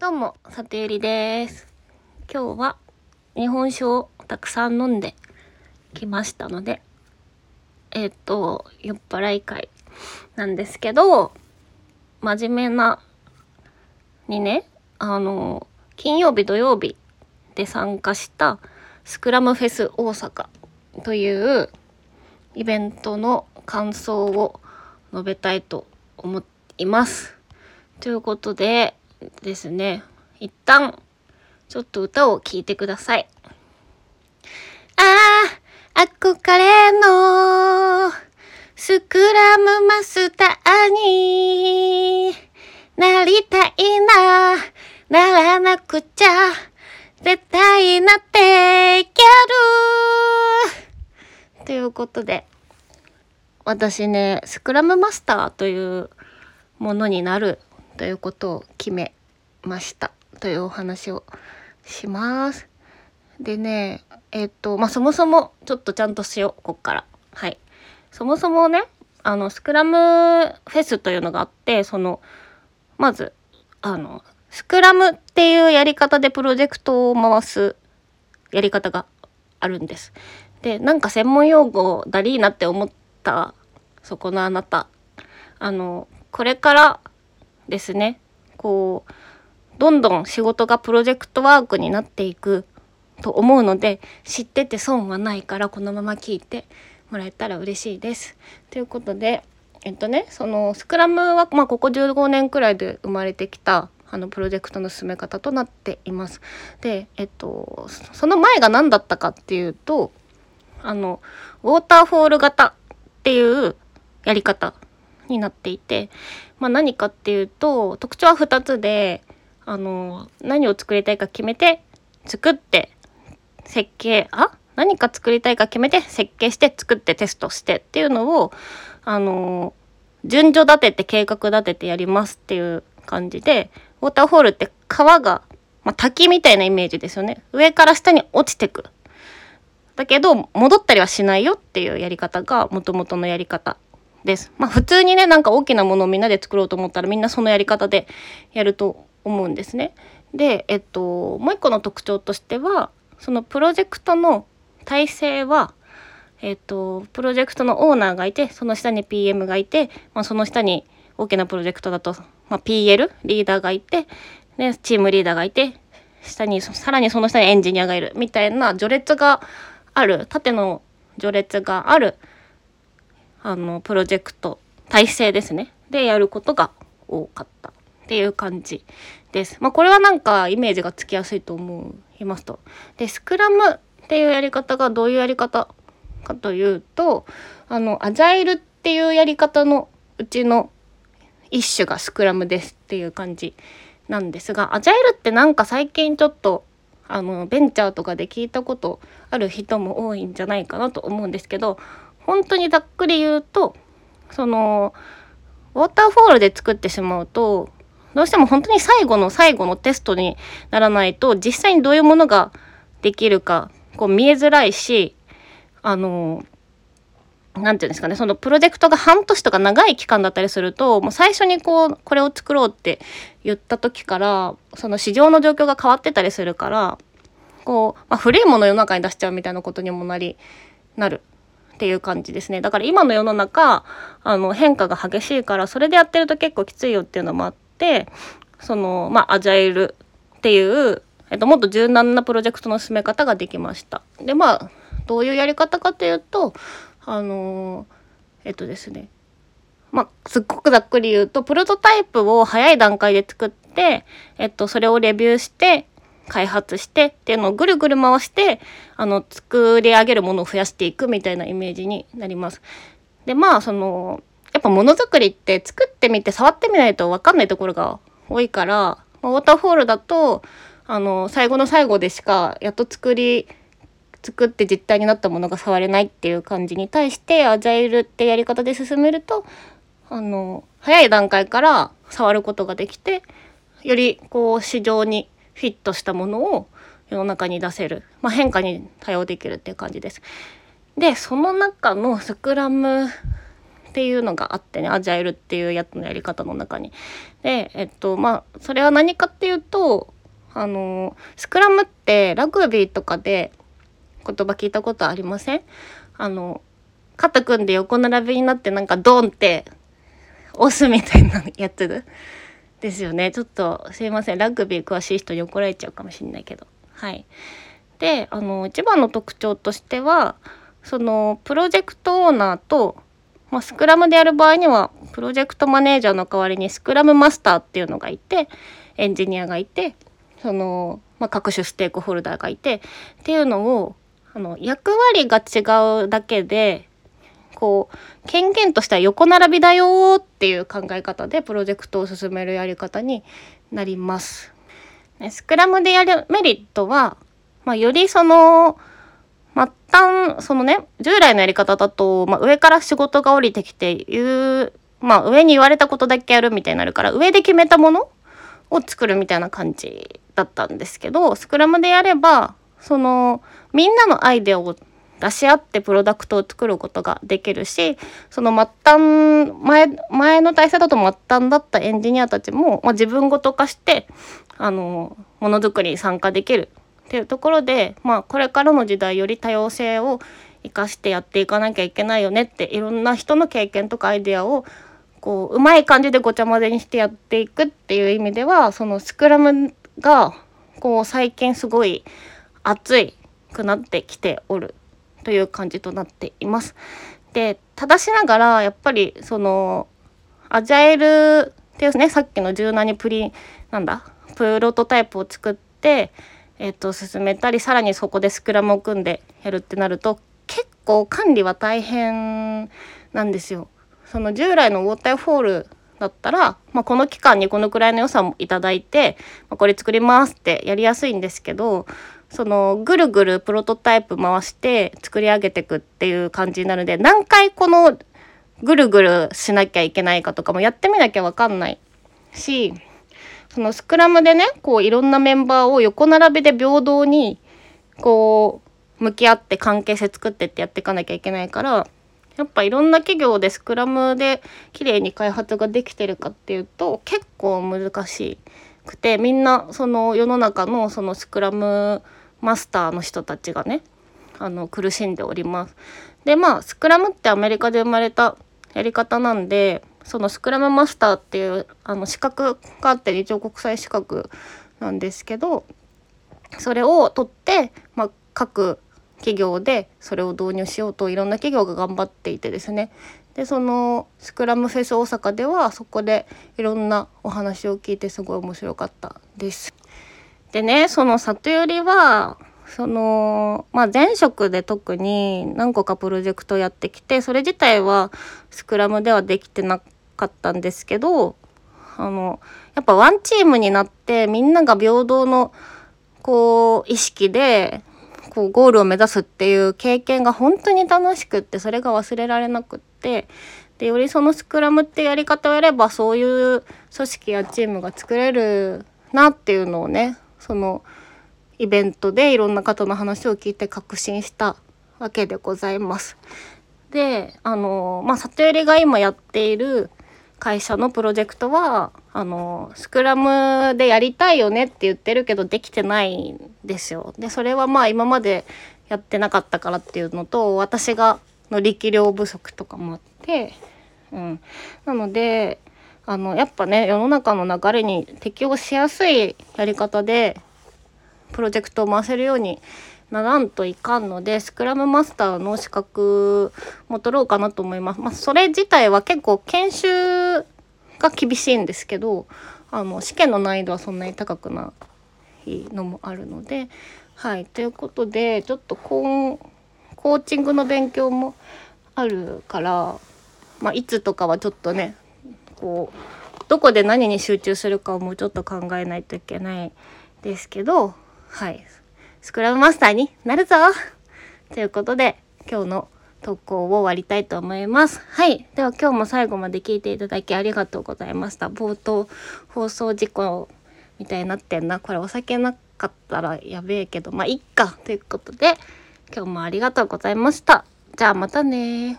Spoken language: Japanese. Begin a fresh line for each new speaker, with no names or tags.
どうも、さてゆりです。今日は日本酒をたくさん飲んできましたので、えっ、と、酔っ払い会なんですけど、真面目なにね、あの、金曜日土曜日で参加したスクラムフェス大阪というイベントの感想を述べたいと思います。ということでですね、一旦ちょっと歌を聴いてください。ああ、憧れのスクラムマスターになりたいな、ならなくちゃ、絶対なっていけるということで、私ね、スクラムマスターというものになるということを決めましたというお話をします。でね、えっと、まあ、そもそもちょっとちゃんとしよう、こっから。はい。そもそもね、あの、スクラムフェスというのがあって、その、まず、あの、スクラムっていうやり方でプロジェクトを回すやり方があるんです。で、なんか専門用語だりーなって思ったそこのあなた。あの、これからですね、こう、どんどん仕事がプロジェクトワークになっていくと思うので、知ってて損はないからこのまま聞いてもらえたら嬉しいです。ということで、えっとね、そのスクラムは、まあ、ここ15年くらいで生まれてきたあのプロジェクトの進め方となっています。で、えっと、その前が何だったかっていうと、あの、ウォーターフォール型っていうやり方になっていて、まあ、何かっていうと特徴は2つであの何を作りたいか決めて作って設計あ何か作りたいか決めて設計して作ってテストしてっていうのをあの順序立てて計画立ててやりますっていう感じでウォーターフォールって川が、まあ、滝みたいなイメージですよね。上から下に落ちてく。だけど戻ったりはしないよっていうやり方が元々のやり方。です。まあ普通にねなんか大きなものをみんなで作ろうと思ったらみんなそのやり方でやると思うんですね。でえっともう一個の特徴としてはそのプロジェクトの体制はえっとプロジェクトのオーナーがいてその下に PM がいて、まあ、その下に大きなプロジェクトだと、まあ、PL リーダーがいてでチームリーダーがいて下にさらにその下にエンジニアがいるみたいな序列がある縦の序列があるあのプロジェクト体制ですねでやることが多かったっていう感じです。まあこれはなんかイメージがつきやすいと思いますと。でスクラムっていうやり方がどういうやり方かというとあのアジャイルっていうやり方のうちの一種がスクラムですっていう感じなんですがアジャイルってなんか最近ちょっとあのベンチャーとかで聞いたことある人も多いんじゃないかなと思うんですけど本当にざっくり言うとそのウォーターフォールで作ってしまうとどうしても本当に最後の最後のテストにならないと実際にどういうものができるかこう見えづらいしあのなんていうんですかねそのプロジェクトが半年とか長い期間だったりするともう最初にこうこれを作ろうって言った時からその市場の状況が変わってたりするからこう、まあ、古いものを世の中に出しちゃうみたいなことにもなりなる。っていう感じですね。だから今の世の中、あの変化が激しいから、それでやってると結構きついよっていうのもあって、その、まあ、アジャイルっていう、えっと、もっと柔軟なプロジェクトの進め方ができました。で、まあ、どういうやり方かというと、あのえっとですね、まあ、すっごくざっくり言うと、プロトタイプを早い段階で作って、えっと、それをレビューして、開発してっていうのをぐるぐる回してあの作り上げるものを増やしていくみたいなイメージになります。でまあそのやっぱものづくりって作ってみて触ってみないと分かんないところが多いからウォーターフォールだとあの最後の最後でしかやっと作り作って実体になったものが触れないっていう感じに対してアジャイルってやり方で進めるとあの早い段階から触ることができてよりこう市場にフィットしたものを世の中に出せる、まあ、変化に対応できるっていう感じです。でその中のスクラムっていうのがあってねアジャイルっていうやつのやり方の中に。でえっとまあそれは何かっていうとあのスクラムってラグビーとかで言葉聞いたことありません？あの肩組んで横並びになってなんかドンって押すみたいなやつですよね。ちょっとすいません。ラグビー詳しい人に怒られちゃうかもしれないけど。はい。であの一番の特徴としてはそのプロジェクトオーナーと、まあ、スクラムでやる場合にはプロジェクトマネージャーの代わりにスクラムマスターっていうのがいてエンジニアがいてその、まあ、各種ステークホルダーがいてっていうのをあの役割が違うだけでこう権限としては横並びだよっていう考え方でプロジェクトを進めるやり方になります。スクラムでやるメリットは、まあ、よりその末端そのね従来のやり方だと、まあ、上から仕事が降りてきて言う、まあ、上に言われたことだけやるみたいになるから上で決めたものを作るみたいな感じだったんですけどスクラムでやればそのみんなのアイデアを出し合ってプロダクトを作ることができるしその末端前前の体制だと末端だったエンジニアたちも、まあ、自分ごと化してあのものづくりに参加できるっていうところで、まあ、これからの時代より多様性を生かしてやっていかなきゃいけないよねっていろんな人の経験とかアイデアをこううまい感じでごちゃ混ぜにしてやっていくっていう意味ではそのスクラムがこう最近すごい熱くなってきておる。という感じとなっています。で正しながらやっぱりそのアジャイルっていうねさっきの柔軟にプリなんだプロトタイプを作って、えー、と進めたりさらにそこでスクラムを組んでやるってなると結構管理は大変なんですよ。その従来のウォーターフォールだったら、まあ、この期間にこのくらいの予算をいただいて、まあ、これ作りますってやりやすいんですけどそのぐるぐるプロトタイプ回して作り上げていくっていう感じになるので何回このぐるぐるしなきゃいけないかとかもやってみなきゃ分かんないしそのスクラムでねこういろんなメンバーを横並びで平等にこう向き合って関係性作ってってやっていかなきゃいけないからやっぱいろんな企業でスクラムで綺麗に開発ができてるかっていうと結構難しくてみんなその世の中のそのスクラムマスターの人たちがねあの苦しんでおります。でまあスクラムってアメリカで生まれたやり方なんでそのスクラムマスターっていうあの資格があって一応国際資格なんですけどそれを取って、まあ、各企業でそれを導入しようといろんな企業が頑張っていてですねでそのスクラムフェス大阪ではそこでいろんなお話を聞いてすごい面白かったです。でねその里よりはそのまあ前職で特に何個かプロジェクトやってきてそれ自体はスクラムではできてなかったんですけどあのやっぱワンチームになってみんなが平等のこう意識でこうゴールを目指すっていう経験が本当に楽しくってそれが忘れられなくってでよりそのスクラムってやり方をやればそういう組織やチームが作れるなっていうのをねそのイベントでいろんな方の話を聞いて確信したわけでございます。であのまあ里寄りが今やっている会社のプロジェクトはあのスクラムでやりたいよねって言ってるけどできてないんですよ。でそれはまあ今までやってなかったからっていうのと私がの力量不足とかもあって、うん、なのであのやっぱね世の中の流れに適応しやすいやり方でプロジェクトを回せるようにならんといかんのでスクラムマスターの資格も取ろうかなと思います。まあ、それ自体は結構研修が厳しいんですけどあの試験の難易度はそんなに高くないのもあるので。はいということでちょっとココーチングの勉強もあるから、まあ、いつとかはちょっとねこうどこで何に集中するかをもうちょっと考えないといけないですけどはいスクラムマスターになるぞということで今日の投稿を終わりたいと思います。はい。では今日も最後まで聞いていただきありがとうございました。冒頭放送事故みたいになってんな。これお酒なかったらやべえけど、まあいっか。ということで今日もありがとうございました。じゃあまたね